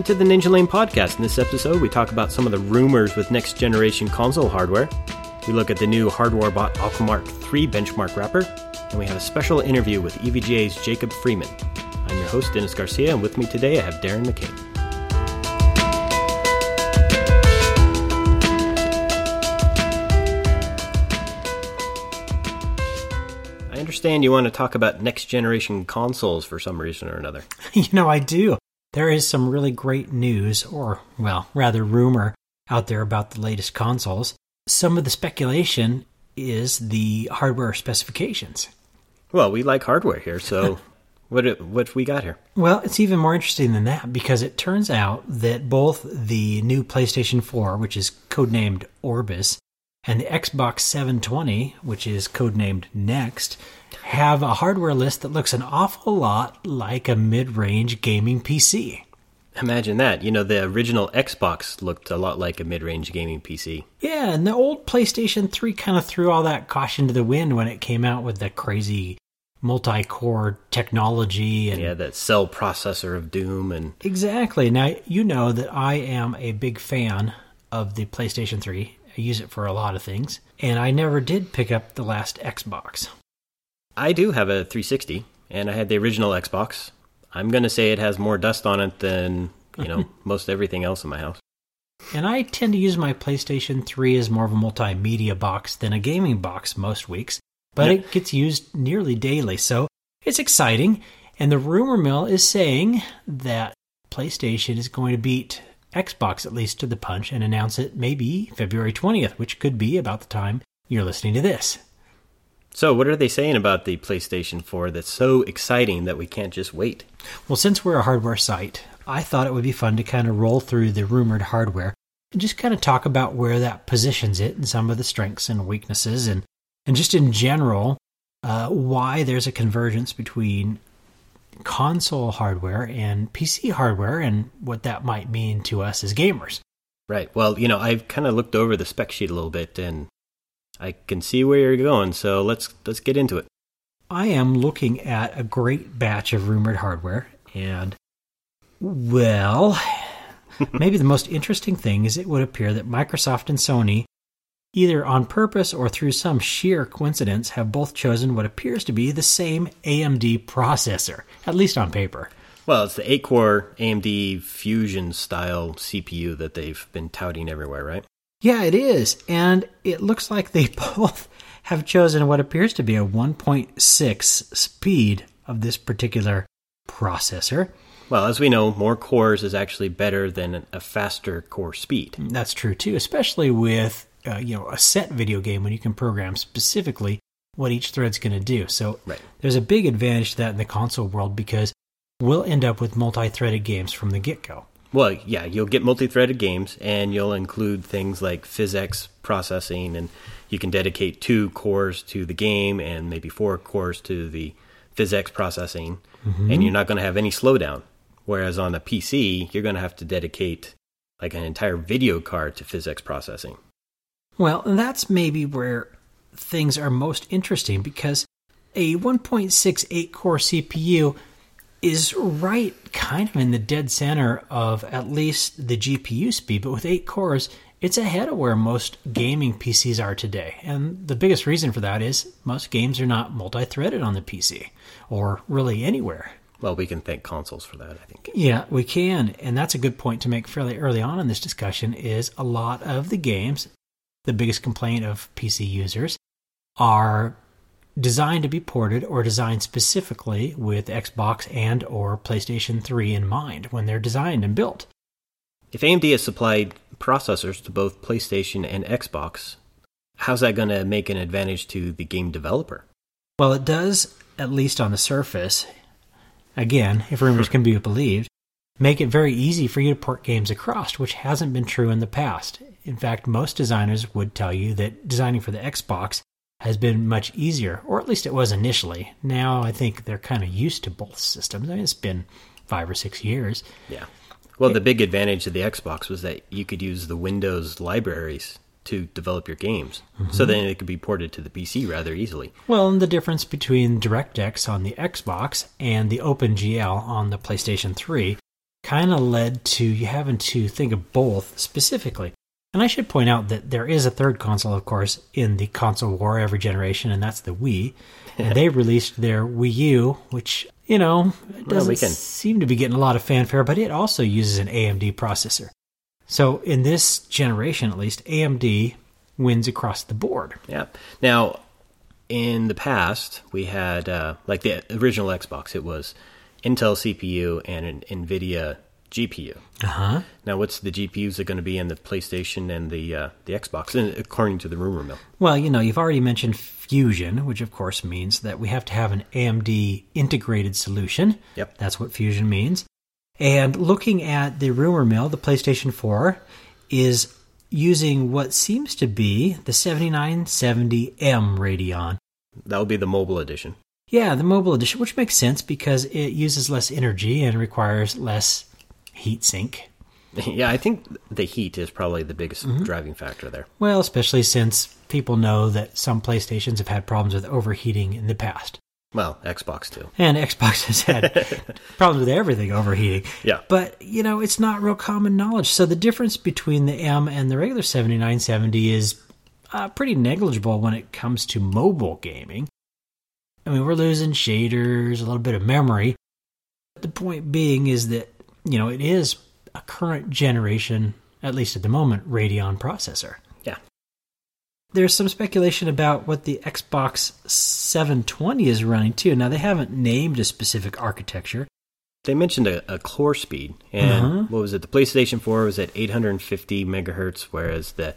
Welcome to the Ninjalane podcast. In this episode, we talk about some of the rumors with next generation console hardware. We look at the new hardware bot Aquamark 3 benchmark wrapper, and we have a special interview with EVGA's Jacob Freeman. I'm your host, Dennis Garcia, and with me today I have Darren McCain. I understand you want to talk about next generation consoles for some reason or another. You know, I do. There is some really great news, or, well, rather rumor, out there about the latest consoles. Some of the speculation is the hardware specifications. Well, we like hardware here, so what what we got here? Well, it's even more interesting than that because it turns out that both the new PlayStation 4, which is codenamed Orbis, and the Xbox 720, which is codenamed Next, have a hardware list that looks an awful lot like a mid range gaming PC. Imagine that. You know, the original Xbox looked a lot like a mid range gaming PC. Yeah, and the old PlayStation 3 kind of threw all that caution to the wind when it came out with the crazy multi core technology and Yeah, that cell processor of doom and Exactly. Now, you know that I am a big fan of the PlayStation 3. I use it for a lot of things, and I never did pick up the last Xbox. I do have a 360 and I had the original Xbox. I'm going to say it has more dust on it than, you know, most everything else in my house. And I tend to use my PlayStation 3 as more of a multimedia box than a gaming box most weeks, but Yeah. it gets used nearly daily, so it's exciting. And the rumor mill is saying that PlayStation is going to beat Xbox at least to the punch and announce it maybe February 20th, which could be about the time you're listening to this. So, what are they saying about the PlayStation 4 that's so exciting that we can't just wait? Well, since we're a hardware site, I thought it would be fun to kind of roll through the rumored hardware and just kind of talk about where that positions it and some of the strengths and weaknesses, and, and just in general, uh, why there's a convergence between console hardware and PC hardware and what that might mean to us as gamers. Right. Well, you know, I've kind of looked over the spec sheet a little bit and I can see where you're going, so let's let's get into it. I am looking at a great batch of rumored hardware, and well, maybe the most interesting thing is it would appear that Microsoft and Sony, either on purpose or through some sheer coincidence, have both chosen what appears to be the same AMD processor, at least on paper. Well, it's the 8-core AMD Fusion style CPU that they've been touting everywhere, right? Yeah, it is. And it looks like they both have chosen what appears to be a 1.6 speed of this particular processor. Well, as we know, more cores is actually better than a faster core speed. That's true too, especially with uh, you know a set video game when you can program specifically what each thread's going to do. So Right. there's a big advantage to that in the console world because we'll end up with multi-threaded games from the get-go. Well, yeah, you'll get multi-threaded games, and you'll include things like physics processing, and you can dedicate two cores to the game and maybe four cores to the physics processing, and you're not going to have any slowdown. Whereas on a PC, you're going to have to dedicate like an entire video card to physics processing. Well, that's maybe where things are most interesting because a 1.68 core CPU is right kind of in the dead center of at least the GPU speed, but with 8 cores, it's ahead of where most gaming PCs are today. And the biggest reason for that is most games are not multi threaded on the PC or really anywhere. Well, we can thank consoles for that, I think. Yeah, we can. And that's a good point to make fairly early on in this discussion is a lot of the games, the biggest complaint of PC users, are designed to be ported or designed specifically with Xbox and or PlayStation 3 in mind when they're designed and built. If AMD has supplied processors to both PlayStation and Xbox, how's that going to make an advantage to the game developer? Well, it does, at least on the surface, again, if rumors can be believed, make it very easy for you to port games across, which hasn't been true in the past. In fact, most designers would tell you that designing for the Xbox has been much easier, or at least it was initially. Now I think they're kind of used to both systems. I mean, it's been five or six years. Yeah. Well, the big advantage of the Xbox was that you could use the Windows libraries to develop your games. So mm-hmm. then it could be ported to the PC rather easily. Well, and the difference between DirectX on the Xbox and the OpenGL on the PlayStation 3 kind of led to you having to think of both specifically. And I should point out that there is a third console, of course, in the console war every generation, and that's the Wii. and they released their Wii U, which, you know, doesn't we can- seem to be getting a lot of fanfare, but it also uses an AMD processor. So in this generation, at least, AMD wins across the board. Yeah. Now, in the past, we had uh, like the original Xbox. It was Intel CPU and an NVIDIA GPU. Uh huh. Now, what's the GPUs that are going to be in the PlayStation and the uh, the Xbox? According to the rumor mill. Well, you know, you've already mentioned Fusion, which of course means that we have to have an AMD integrated solution. Yep. That's what Fusion means. And looking at the rumor mill, the PlayStation 4 is using what seems to be the 7970M Radeon. That would be the mobile edition. Yeah, the mobile edition, which makes sense because it uses less energy and requires less heat sink. yeah, I think the heat is probably the biggest driving factor there. Well, especially since people know that some PlayStations have had problems with overheating in the past. Well, Xbox too. And Xbox has had problems with everything overheating. Yeah. But, you know, it's not real common knowledge. So the difference between the M and the regular 7970 is uh, pretty negligible when it comes to mobile gaming. I mean, we're losing shaders, a little bit of memory. The point being is that, you know, it is a current generation, at least at the moment, Radeon processor. Yeah. There's some speculation about what the Xbox 720 is running too. Now, they haven't named a specific architecture. They mentioned a, a core speed, and Uh-huh. what was it? The PlayStation 4 was at 850 megahertz, whereas the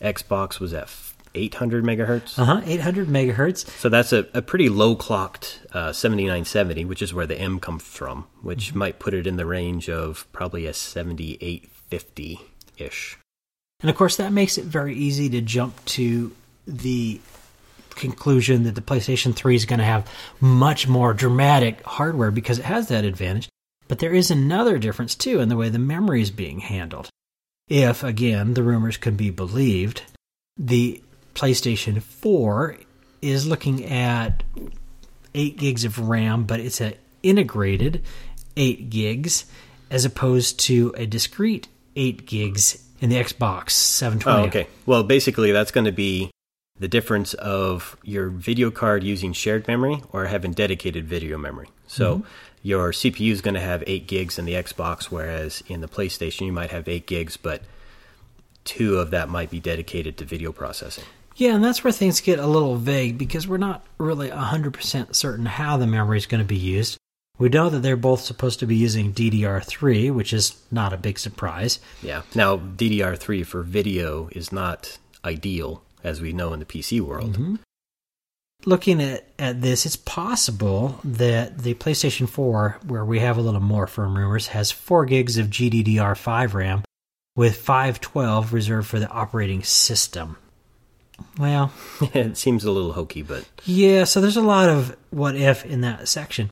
Xbox was at 800 megahertz. Uh huh, 800 megahertz. So that's a, a pretty low clocked uh, 7970, which is where the M comes from, which Mm-hmm. might put it in the range of probably a 7850 ish. And of course, that makes it very easy to jump to the conclusion that the PlayStation 3 is going to have much more dramatic hardware because it has that advantage. But there is another difference too in the way the memory is being handled. If, again, the rumors can be believed, the PlayStation 4 is looking at 8 gigs of RAM, but it's an integrated 8 gigs as opposed to a discrete 8 gigs in the Xbox 720. Oh, okay. Well, basically, that's going to be the difference of your video card using shared memory or having dedicated video memory. So Mm-hmm. your CPU is going to have 8 gigs in the Xbox, whereas in the PlayStation, you might have 8 gigs, but two of that might be dedicated to video processing. Yeah, and that's where things get a little vague because we're not really 100% certain how the memory is going to be used. We know that they're both supposed to be using DDR3, which is not a big surprise. Yeah. Now, DDR3 for video is not ideal, as we know in the PC world. Mm-hmm. Looking at, at this, it's possible that the PlayStation 4, where we have a little more firm rumors, has 4 gigs of GDDR5 RAM with 512 reserved for the operating system. Well, it seems a little hokey, but Yeah, so there's a lot of what if in that section.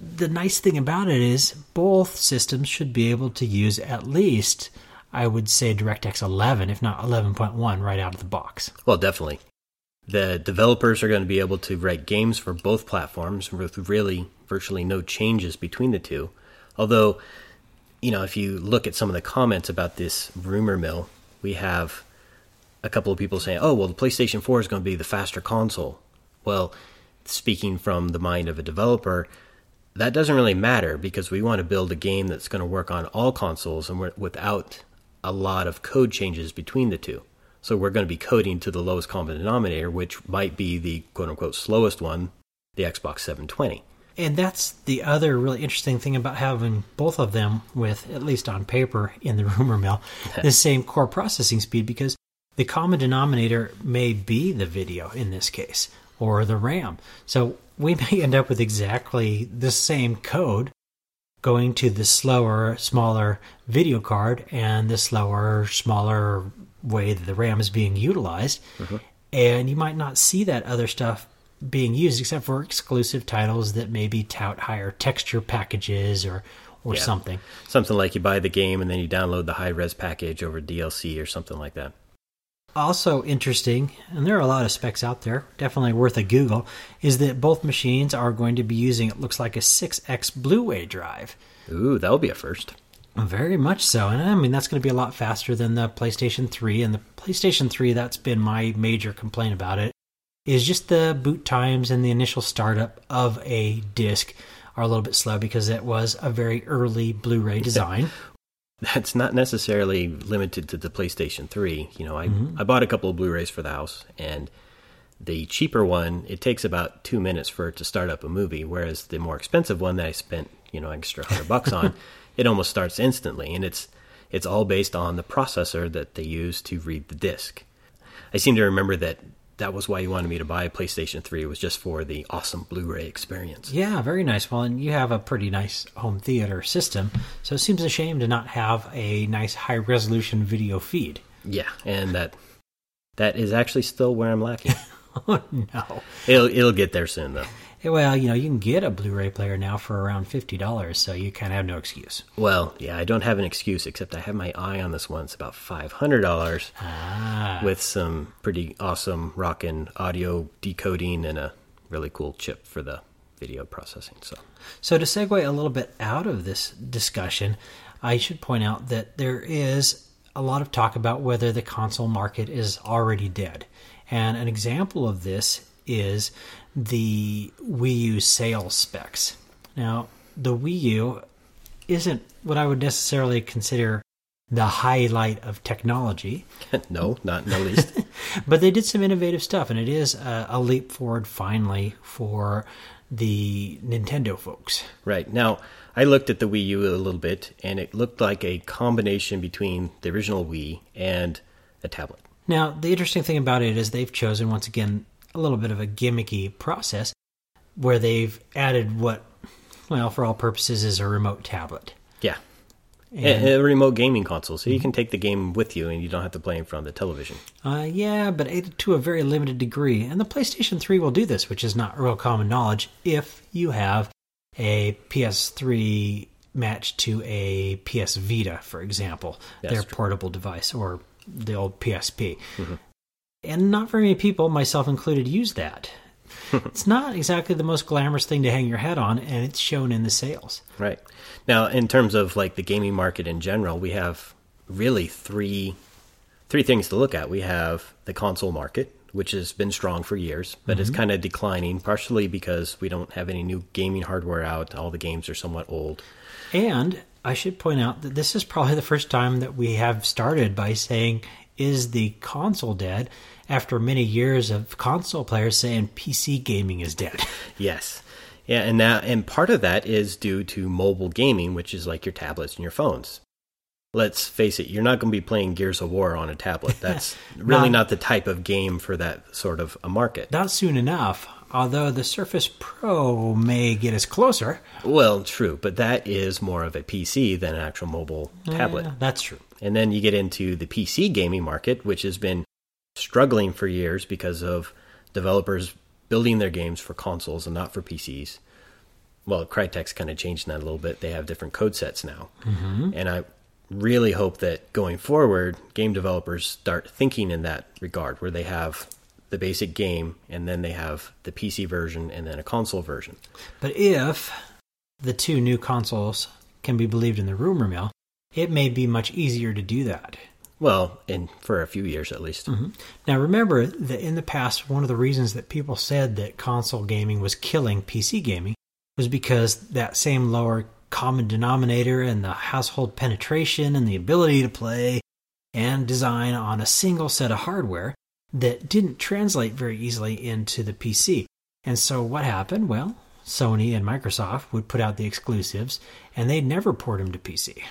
The nice thing about it is both systems should be able to use at least, I would say, DirectX 11, if not 11.1, right out of the box. Well, definitely. The developers are going to be able to write games for both platforms with really virtually no changes between the two. Although, you know, if you look at some of the comments about this rumor mill, we have a couple of people saying, oh, well, the PlayStation 4 is going to be the faster console. Well, speaking from the mind of a developer, that doesn't really matter because we want to build a game that's going to work on all consoles and without a lot of code changes between the two. So we're going to be coding to the lowest common denominator, which might be the quote unquote slowest one, the Xbox 720. And that's the other really interesting thing about having both of them with, at least on paper in the rumor mill, the same core processing speed because the common denominator may be the video in this case or the RAM. So we may end up with exactly the same code going to the slower, smaller video card and the slower, smaller way that the RAM is being utilized. Mm-hmm. And you might not see that other stuff being used except for exclusive titles that maybe tout higher texture packages or or Yeah. something. Something like you buy the game and then you download the high res package over DLC or something like that. Also interesting, and there are a lot of specs out there, definitely worth a Google, is that both machines are going to be using it looks like a 6X Blu-ray drive. Ooh, that would be a first. Very much so. And I mean, that's going to be a lot faster than the PlayStation 3. And the PlayStation 3, that's been my major complaint about it, is just the boot times and the initial startup of a disc are a little bit slow because it was a very early Blu ray design. That's not necessarily limited to the PlayStation 3. You know, I, mm-hmm. I bought a couple of Blu rays for the house, and the cheaper one, it takes about two minutes for it to start up a movie, whereas the more expensive one that I spent, you know, extra hundred bucks on, it almost starts instantly, and it's it's all based on the processor that they use to read the disc. I seem to remember that that was why you wanted me to buy a PlayStation 3 was just for the awesome Blu-ray experience. Yeah, very nice. Well, and you have a pretty nice home theater system, so it seems a shame to not have a nice high resolution video feed. Yeah, and that that is actually still where I'm lacking. Oh no. it'll it'll get there soon though. Well, you know, you can get a Blu-ray player now for around fifty dollars, so you kind of have no excuse. Well, yeah, I don't have an excuse except I have my eye on this one. It's about five hundred dollars Ah, with some pretty awesome rockin' audio decoding and a really cool chip for the video processing. So So, to segue a little bit out of this discussion, I should point out that there is a lot of talk about whether the console market is already dead. And an example of this is the Wii U sales specs. Now, the Wii U isn't what I would necessarily consider the highlight of technology, no, not in the least. but they did some innovative stuff, and it is a, a leap forward finally for the Nintendo folks. right now, I looked at the Wii U a little bit, and it looked like a combination between the original Wii and a tablet. Now, the interesting thing about it is they've chosen, once again, a little bit of a gimmicky process where they've added what, well, for all purposes, is a remote tablet. Yeah. And- a, a remote gaming console, so you can take the game with you, and you don't have to play in front of the television. Uh, yeah, but it- to a very limited degree. And the PlayStation 3 will do this, which is not real common knowledge, if you have a PS3 matched to a PS Vita, for example, That's their true. portable device, or the old PSP. And not very many people, myself included, use that. it's not exactly the most glamorous thing to hang your head on, and it's shown in the sales. Right. Now, in terms of like the gaming market in general, we have really three three things to look at. We have the console market, which has been strong for years, but is mm-hmm. kind of declining, partially because we don't have any new gaming hardware out. All the games are somewhat old. And I should point out that this is probably the first time that we have started by saying, is the console dead? After many years of console players saying PC gaming is dead. Yes. Yeah, and that and part of that is due to mobile gaming, which is like your tablets and your phones. Let's face it, you're not going to be playing Gears of War on a tablet. That's really Not- not the type of game for that sort of a market. Not soon enough, although the Surface Pro may get us closer. Well, true, but that is more of a PC than an actual mobile tablet. Yeah, that's true. And then you get into the PC gaming market, which has been struggling for years because of developers building their games for consoles and not for PCs. Well, Crytek's kind of changed that a little bit. They have different code sets now. Mm-hmm. And I really hope that going forward, game developers start thinking in that regard, where they have the basic game and then they have the PC version and then a console version. But if the two new consoles can be believed in the rumor mill, it may be much easier to do that. Well, and for a few years at least. Mm-hmm. Now, remember that in the past, one of the reasons that people said that console gaming was killing PC gaming was because that same lower common denominator and the household penetration and the ability to play and design on a single set of hardware that didn't translate very easily into the PC. And so, what happened? Well, Sony and Microsoft would put out the exclusives and they'd never port them to PC.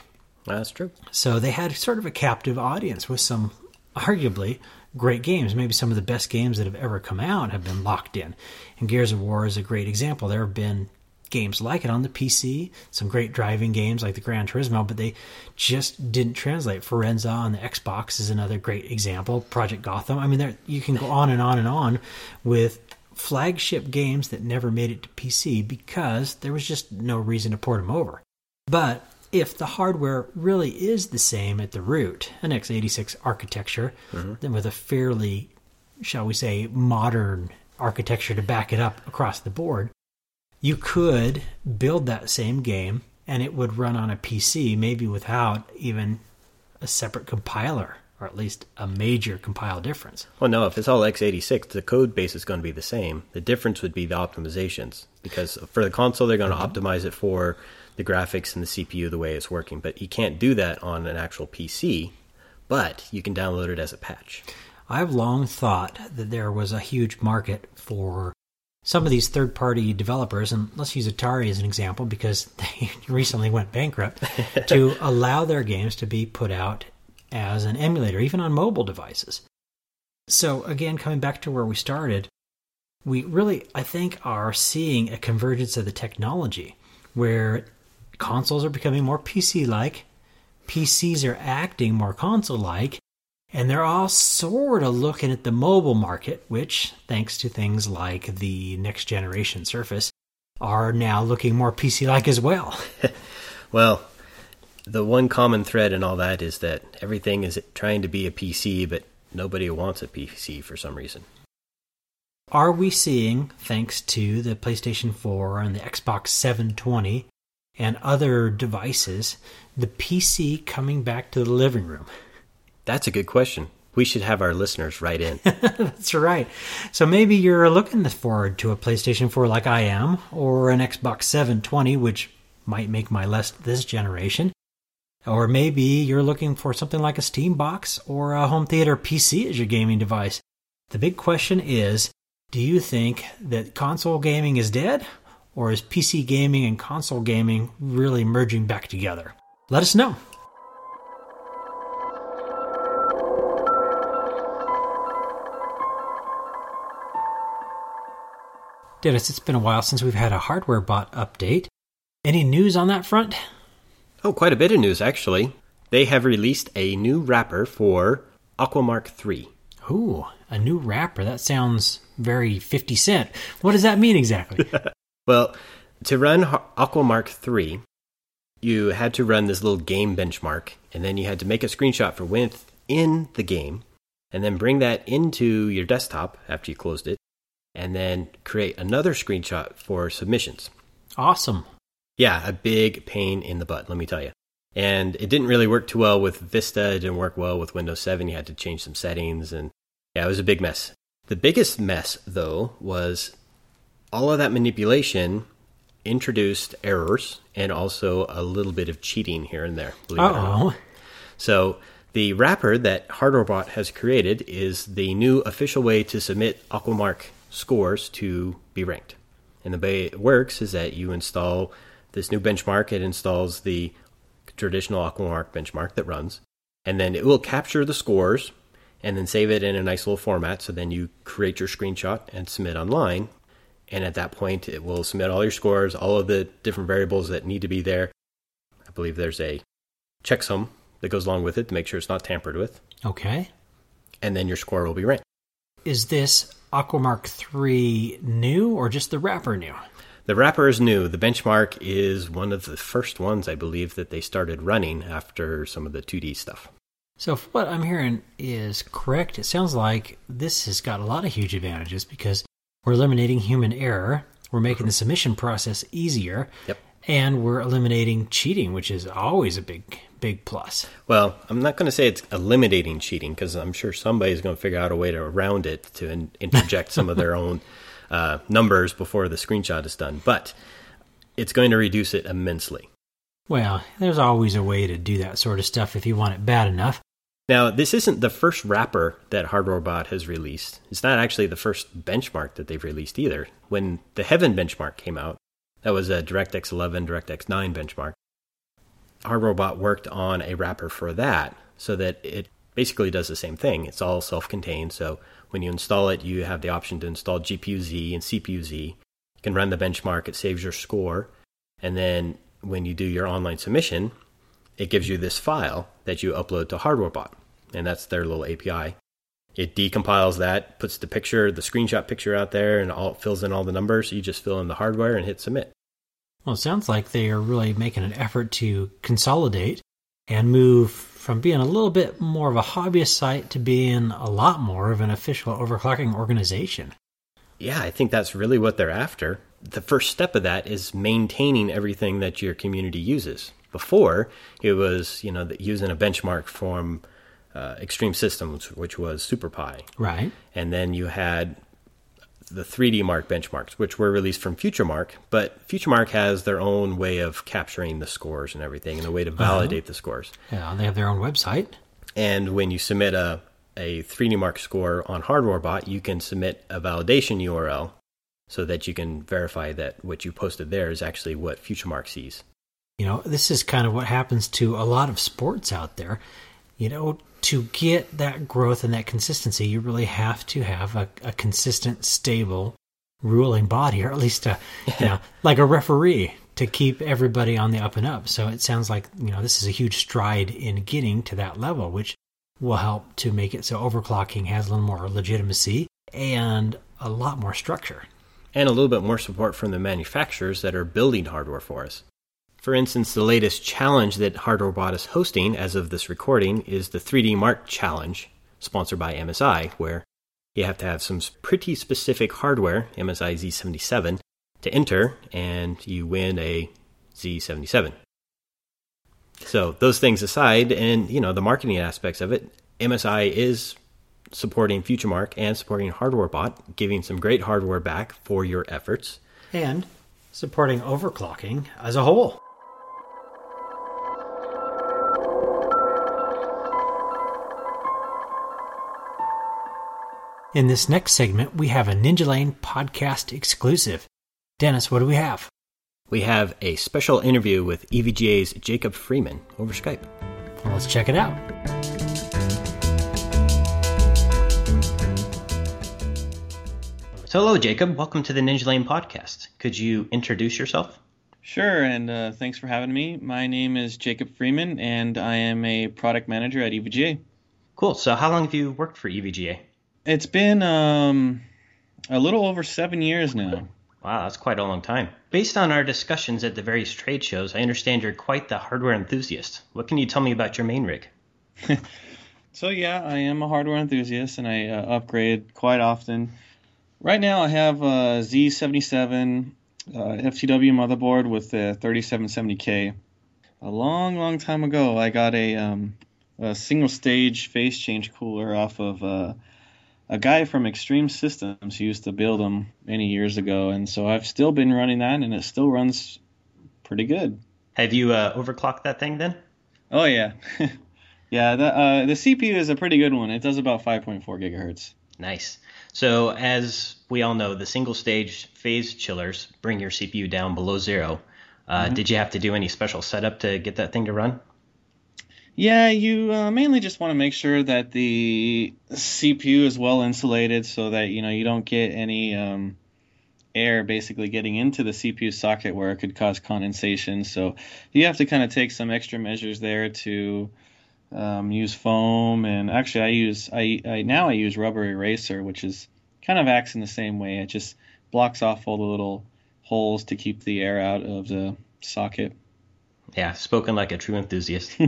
That's true. So they had sort of a captive audience with some arguably great games. Maybe some of the best games that have ever come out have been locked in. And Gears of War is a great example. There have been games like it on the PC, some great driving games like the Gran Turismo, but they just didn't translate. Forza on the Xbox is another great example. Project Gotham. I mean, there you can go on and on and on with flagship games that never made it to PC because there was just no reason to port them over. But if the hardware really is the same at the root, an x86 architecture, mm-hmm. then with a fairly, shall we say, modern architecture to back it up across the board, you could build that same game and it would run on a PC, maybe without even a separate compiler, or at least a major compile difference. Well, no, if it's all x86, the code base is going to be the same. The difference would be the optimizations because for the console, they're going to Mm-hmm. optimize it for the graphics and the CPU the way it's working. But you can't do that on an actual PC, but you can download it as a patch. I've long thought that there was a huge market for some of these third party developers, and let's use Atari as an example because they recently went bankrupt, to allow their games to be put out as an emulator, even on mobile devices. So, again, coming back to where we started, we really, I think, are seeing a convergence of the technology where consoles are becoming more PC like, PCs are acting more console like, and they're all sort of looking at the mobile market, which, thanks to things like the next generation Surface, are now looking more PC like as well. Well, the one common thread in all that is that everything is trying to be a PC, but nobody wants a PC for some reason. Are we seeing, thanks to the PlayStation 4 and the Xbox 720 and other devices, the PC coming back to the living room? That's a good question. We should have our listeners write in. That's right. So maybe you're looking forward to a PlayStation 4 like I am, or an Xbox 720, which might make my list this generation. Or maybe you're looking for something like a Steam Box or a home theater PC as your gaming device. The big question is do you think that console gaming is dead, or is PC gaming and console gaming really merging back together? Let us know. Dennis, it's been a while since we've had a hardware bot update. Any news on that front? Oh, quite a bit of news, actually. They have released a new wrapper for Aquamark 3. Ooh, a new wrapper. That sounds very 50 Cent. What does that mean exactly? Well, to run Aquamark 3, you had to run this little game benchmark, and then you had to make a screenshot for within the game, and then bring that into your desktop after you closed it, and then create another screenshot for submissions. awesome. Yeah, a big pain in the butt, let me tell you. And it didn't really work too well with Vista. It didn't work well with Windows 7. You had to change some settings, and yeah, it was a big mess. The biggest mess, though, was all of that manipulation introduced errors and also a little bit of cheating here and there. believe it or not. Uh oh. So the wrapper that HardwareBot has created is the new official way to submit Aquamark scores to be ranked. And the way it works is that you install this new benchmark. It installs the traditional Aquamark benchmark that runs, and then it will capture the scores and then save it in a nice little format. So then you create your screenshot and submit online. And at that point, it will submit all your scores, all of the different variables that need to be there. I believe there's a checksum that goes along with it to make sure it's not tampered with. Okay. And then your score will be ranked. Is this Aquamark 3 new or just the wrapper new? The wrapper is new. The benchmark is one of the first ones, I believe, that they started running after some of the 2D stuff. So, if what I'm hearing is correct, it sounds like this has got a lot of huge advantages because we're eliminating human error, we're making the mm-hmm. submission process easier, Yep. And we're eliminating cheating, which is always a big, big plus. Well, I'm not going to say it's eliminating cheating because I'm sure somebody's going to figure out a way to around it to in- interject some of their own uh, numbers before the screenshot is done. But it's going to reduce it immensely. Well, there's always a way to do that sort of stuff if you want it bad enough. Now, this isn't the first wrapper that HardwareBot has released. It's not actually the first benchmark that they've released either. When the Heaven benchmark came out, that was a DirectX 11, DirectX 9 benchmark. Our robot worked on a wrapper for that so that it basically does the same thing. It's all self contained. So when you install it, you have the option to install GPU Z and CPU Z. You can run the benchmark, it saves your score. And then when you do your online submission, it gives you this file that you upload to HardwareBot, and that's their little API. It decompiles that, puts the picture, the screenshot picture out there, and all fills in all the numbers. You just fill in the hardware and hit submit. Well, it sounds like they are really making an effort to consolidate and move from being a little bit more of a hobbyist site to being a lot more of an official overclocking organization. Yeah, I think that's really what they're after. the first step of that is maintaining everything that your community uses. Before, it was, you know, using a benchmark from uh, Extreme Systems, which was SuperPi. Right. And then you had the 3D Mark benchmarks, which were released from FutureMark, but FutureMark has their own way of capturing the scores and everything, and a way to validate uh-huh. the scores. Yeah, they have their own website. And when you submit a, a 3D Mark score on HardwareBot, you can submit a validation URL so that you can verify that what you posted there is actually what FutureMark sees. You know, this is kind of what happens to a lot of sports out there. You know, to get that growth and that consistency, you really have to have a, a consistent, stable ruling body, or at least a, you know, like a referee to keep everybody on the up and up. So it sounds like, you know, this is a huge stride in getting to that level, which will help to make it so overclocking has a little more legitimacy and a lot more structure. And a little bit more support from the manufacturers that are building hardware for us. For instance, the latest challenge that HardwareBot is hosting as of this recording is the 3D Mark Challenge, sponsored by MSI, where you have to have some pretty specific hardware, MSI Z77, to enter, and you win a Z77. So those things aside, and you know the marketing aspects of it, MSI is supporting FutureMark and supporting HardwareBot, giving some great hardware back for your efforts, and supporting overclocking as a whole. In this next segment, we have a Ninjalane podcast exclusive. Dennis, what do we have? We have a special interview with EVGA's Jacob Freeman over Skype. Well, let's check it out. So, hello, Jacob. Welcome to the Ninjalane podcast. Could you introduce yourself? Sure, and uh, thanks for having me. My name is Jacob Freeman, and I am a product manager at EVGA. Cool. So, how long have you worked for EVGA? It's been um, a little over seven years now. Wow, that's quite a long time. Based on our discussions at the various trade shows, I understand you're quite the hardware enthusiast. What can you tell me about your main rig? so, yeah, I am a hardware enthusiast and I uh, upgrade quite often. Right now, I have a Z77 uh, FTW motherboard with a 3770K. A long, long time ago, I got a, um, a single stage phase change cooler off of. Uh, a guy from Extreme Systems used to build them many years ago, and so I've still been running that, and it still runs pretty good. Have you uh, overclocked that thing then? Oh yeah, yeah. The uh, the CPU is a pretty good one. It does about 5.4 gigahertz. Nice. So as we all know, the single stage phase chillers bring your CPU down below zero. Uh, mm-hmm. Did you have to do any special setup to get that thing to run? Yeah, you uh, mainly just want to make sure that the CPU is well insulated so that you know you don't get any um, air basically getting into the CPU socket where it could cause condensation. So you have to kind of take some extra measures there to um, use foam and actually I use I, I now I use rubber eraser which is kind of acts in the same way. It just blocks off all the little holes to keep the air out of the socket. Yeah, spoken like a true enthusiast.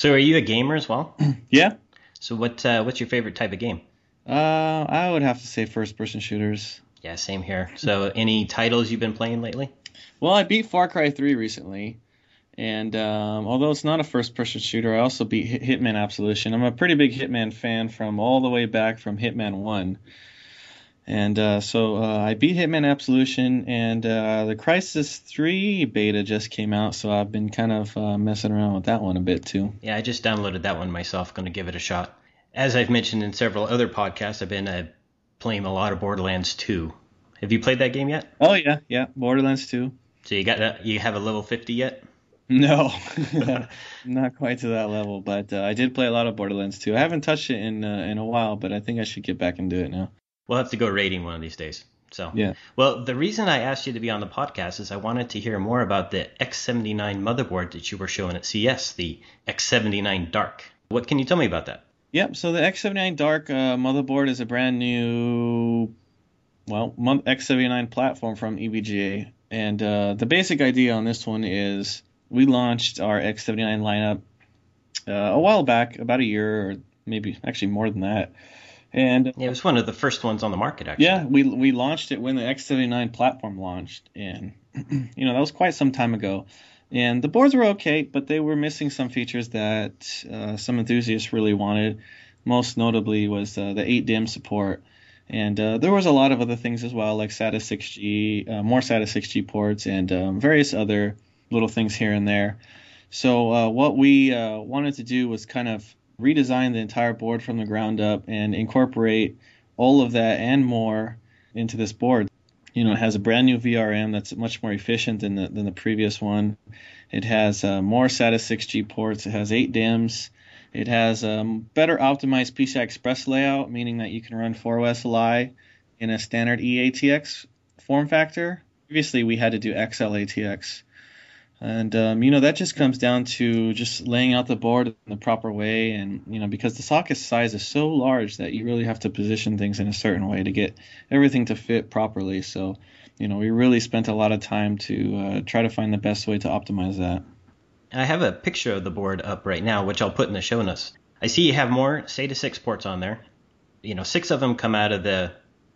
So, are you a gamer as well? yeah. So, what uh, what's your favorite type of game? Uh, I would have to say first-person shooters. Yeah, same here. So, any titles you've been playing lately? Well, I beat Far Cry 3 recently, and um, although it's not a first-person shooter, I also beat Hitman Absolution. I'm a pretty big Hitman fan from all the way back from Hitman 1. And uh, so uh, I beat Hitman Absolution, and uh, the Crysis 3 beta just came out, so I've been kind of uh, messing around with that one a bit too. Yeah, I just downloaded that one myself, going to give it a shot. As I've mentioned in several other podcasts, I've been uh, playing a lot of Borderlands 2. Have you played that game yet? Oh yeah, yeah, Borderlands 2. So you got a, you have a level 50 yet? No, not quite to that level, but uh, I did play a lot of Borderlands 2. I haven't touched it in in a while, but I think I should get back and do it now. We'll have to go rating one of these days. So yeah. Well, the reason I asked you to be on the podcast is I wanted to hear more about the X79 motherboard that you were showing at CES, the X79 Dark. What can you tell me about that? Yep. So the X79 Dark uh, motherboard is a brand new, well, X79 platform from EVGA, and uh, the basic idea on this one is we launched our X79 lineup uh, a while back, about a year or maybe actually more than that And yeah, it was one of the first ones on the market. Actually, yeah, we we launched it when the X79 platform launched, and you know that was quite some time ago. And the boards were okay, but they were missing some features that uh, some enthusiasts really wanted. Most notably was uh, the 8 DIMM support. And uh, there was a lot of other things as well, like SATA 6G, uh, more SATA 6G ports, and um, various other little things here and there. So uh, what we uh, wanted to do was kind of redesign the entire board from the ground up and incorporate all of that and more into this board. You know, it has a brand new VRM that's much more efficient than the, than the previous one. It has uh, more SATA 6G ports. It has eight DIMMs. It has a um, better optimized PCI Express layout, meaning that you can run 4OS Li in a standard eATX form factor. Previously, we had to do XLATX. And um, you know that just comes down to just laying out the board in the proper way, and you know because the socket size is so large that you really have to position things in a certain way to get everything to fit properly. So you know we really spent a lot of time to uh, try to find the best way to optimize that. I have a picture of the board up right now, which I'll put in the show notes. I see you have more SATA 6 ports on there. You know, six of them come out of the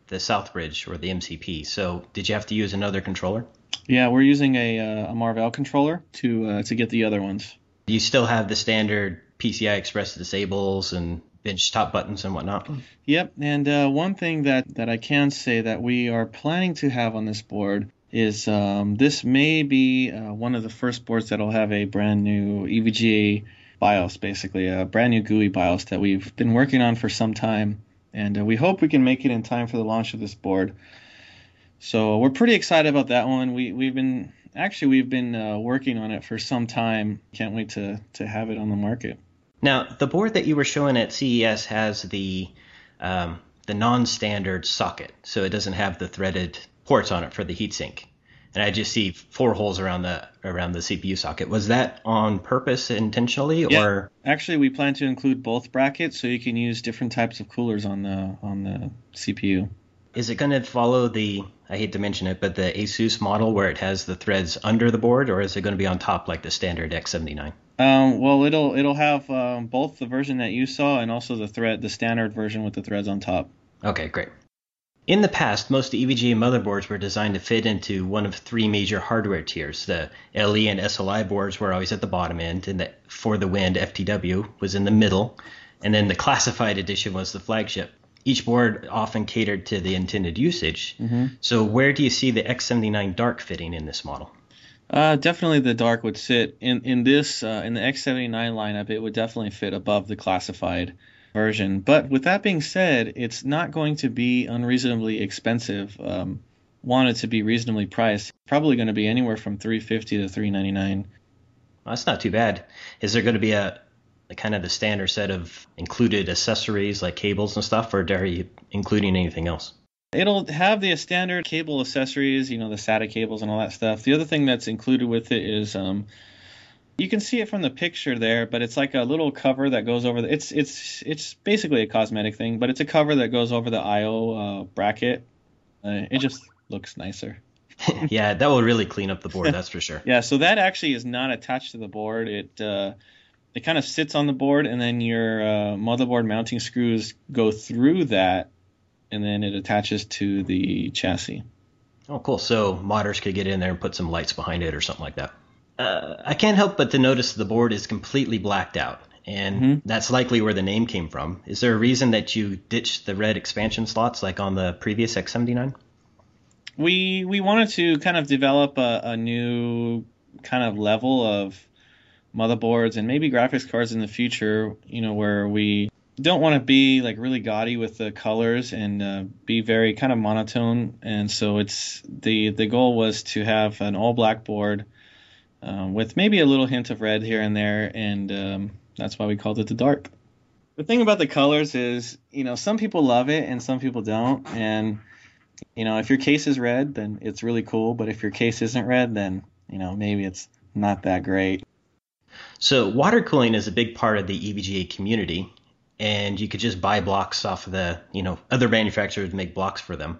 the Southbridge or the MCP. So did you have to use another controller? Yeah, we're using a, uh, a Marvell controller to uh, to get the other ones. You still have the standard PCI Express disables and bench top buttons and whatnot? Yep, and uh, one thing that, that I can say that we are planning to have on this board is um, this may be uh, one of the first boards that'll have a brand new EVGA BIOS, basically a brand new GUI BIOS that we've been working on for some time, and uh, we hope we can make it in time for the launch of this board. So we're pretty excited about that one. We we've been actually we've been uh, working on it for some time. Can't wait to to have it on the market. Now the board that you were showing at CES has the um, the non-standard socket, so it doesn't have the threaded ports on it for the heatsink. And I just see four holes around the around the CPU socket. Was that on purpose intentionally yeah. or actually we plan to include both brackets so you can use different types of coolers on the on the CPU. Is it going to follow the I hate to mention it, but the ASUS model where it has the threads under the board or is it going to be on top like the standard X79? Um, well, it'll it'll have um, both the version that you saw and also the thread the standard version with the threads on top. Okay, great. In the past, most EVGA motherboards were designed to fit into one of three major hardware tiers. The LE and SLI boards were always at the bottom end, and the For the Win FTW was in the middle, and then the classified edition was the flagship. Each board often catered to the intended usage. Mm-hmm. So, where do you see the X79 Dark fitting in this model? Uh, definitely, the Dark would sit in in this uh, in the X79 lineup. It would definitely fit above the classified version. But with that being said, it's not going to be unreasonably expensive. Um, wanted to be reasonably priced. Probably going to be anywhere from 350 to 399. Well, that's not too bad. Is there going to be a, a, kind of the standard set of included accessories like cables and stuff, or are you including anything else? It'll have the standard cable accessories, you know, the SATA cables and all that stuff. The other thing that's included with it is um, you can see it from the picture there, but it's like a little cover that goes over the. It's it's it's basically a cosmetic thing, but it's a cover that goes over the I/O uh, bracket. Uh, it just looks nicer. yeah, that will really clean up the board. That's for sure. yeah, so that actually is not attached to the board. It uh, it kind of sits on the board, and then your uh, motherboard mounting screws go through that, and then it attaches to the chassis. Oh, cool. So modders could get in there and put some lights behind it or something like that uh, I can't help but to notice the board is completely blacked out, and mm-hmm. that's likely where the name came from. Is there a reason that you ditched the red expansion slots like on the previous X79? We we wanted to kind of develop a, a new kind of level of motherboards and maybe graphics cards in the future. You know, where we don't want to be like really gaudy with the colors and uh, be very kind of monotone. And so it's the the goal was to have an all black board um, with maybe a little hint of red here and there, and um, that's why we called it the dark. The thing about the colors is, you know, some people love it and some people don't, and you know, if your case is red, then it's really cool, but if your case isn't red, then you know maybe it's not that great. So water cooling is a big part of the EVGA community, and you could just buy blocks off of the, you know, other manufacturers make blocks for them.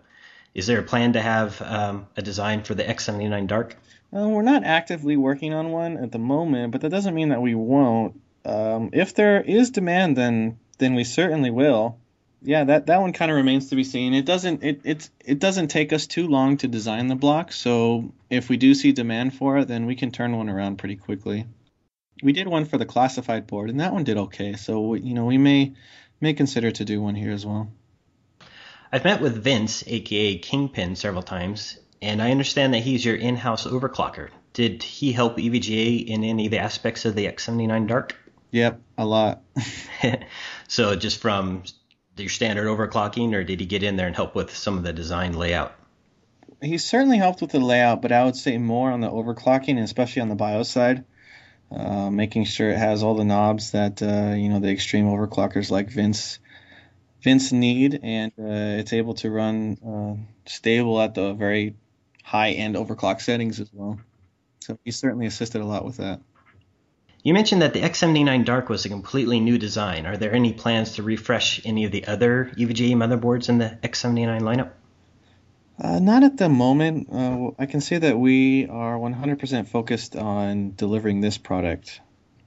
Is there a plan to have um, a design for the X79 Dark? Uh, we're not actively working on one at the moment, but that doesn't mean that we won't. Um, if there is demand, then then we certainly will. yeah, that that one kind of remains to be seen. It doesn't it it's it doesn't take us too long to design the block, so if we do see demand for it, then we can turn one around pretty quickly. We did one for the classified board, and that one did okay. So you know we may may consider to do one here as well. I've met with Vince, aka Kingpin, several times, and I understand that he's your in-house overclocker. Did he help EVGA in any of the aspects of the X79 Dark? Yep, a lot. so just from your standard overclocking, or did he get in there and help with some of the design layout? He certainly helped with the layout, but I would say more on the overclocking, and especially on the BIOS side, uh, making sure it has all the knobs that uh, you know the extreme overclockers like Vince Vince need, and uh, it's able to run uh, stable at the very high end overclock settings as well. So he certainly assisted a lot with that. You mentioned that the X79 Dark was a completely new design. Are there any plans to refresh any of the other EVGA motherboards in the X79 lineup? Uh, not at the moment. Uh, I can say that we are 100% focused on delivering this product.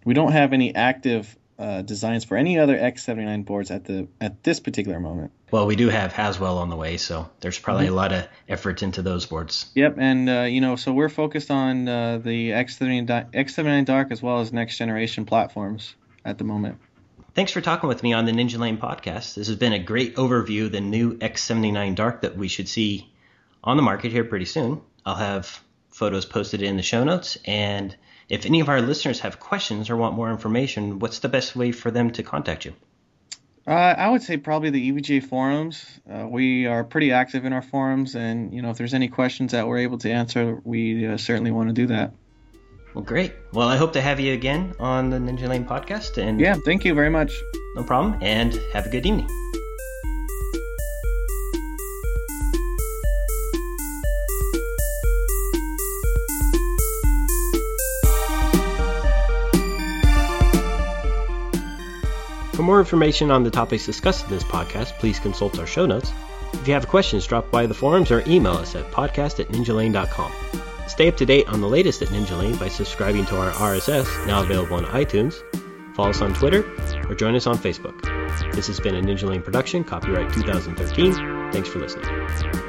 We don't have any active uh, designs for any other X79 boards at the at this particular moment. Well, we do have Haswell on the way, so there's probably mm-hmm. a lot of effort into those boards. Yep, and uh, you know, so we're focused on uh, the X79 X79 Dark as well as next generation platforms at the moment. Thanks for talking with me on the Ninjalane podcast. This has been a great overview of the new X79 Dark that we should see on the market here pretty soon. I'll have photos posted in the show notes and if any of our listeners have questions or want more information, what's the best way for them to contact you? Uh, I would say probably the EVGA forums. Uh, we are pretty active in our forums, and you know if there's any questions that we're able to answer, we uh, certainly want to do that. Well, great. Well, I hope to have you again on the Ninjalane podcast. And yeah, thank you very much. No problem. And have a good evening. For more information on the topics discussed in this podcast, please consult our show notes. If you have questions, drop by the forums or email us at podcast at ninjalane.com. Stay up to date on the latest at Ninjalane by subscribing to our RSS, now available on iTunes. Follow us on Twitter or join us on Facebook. This has been a Ninjalane production, copyright 2013. Thanks for listening.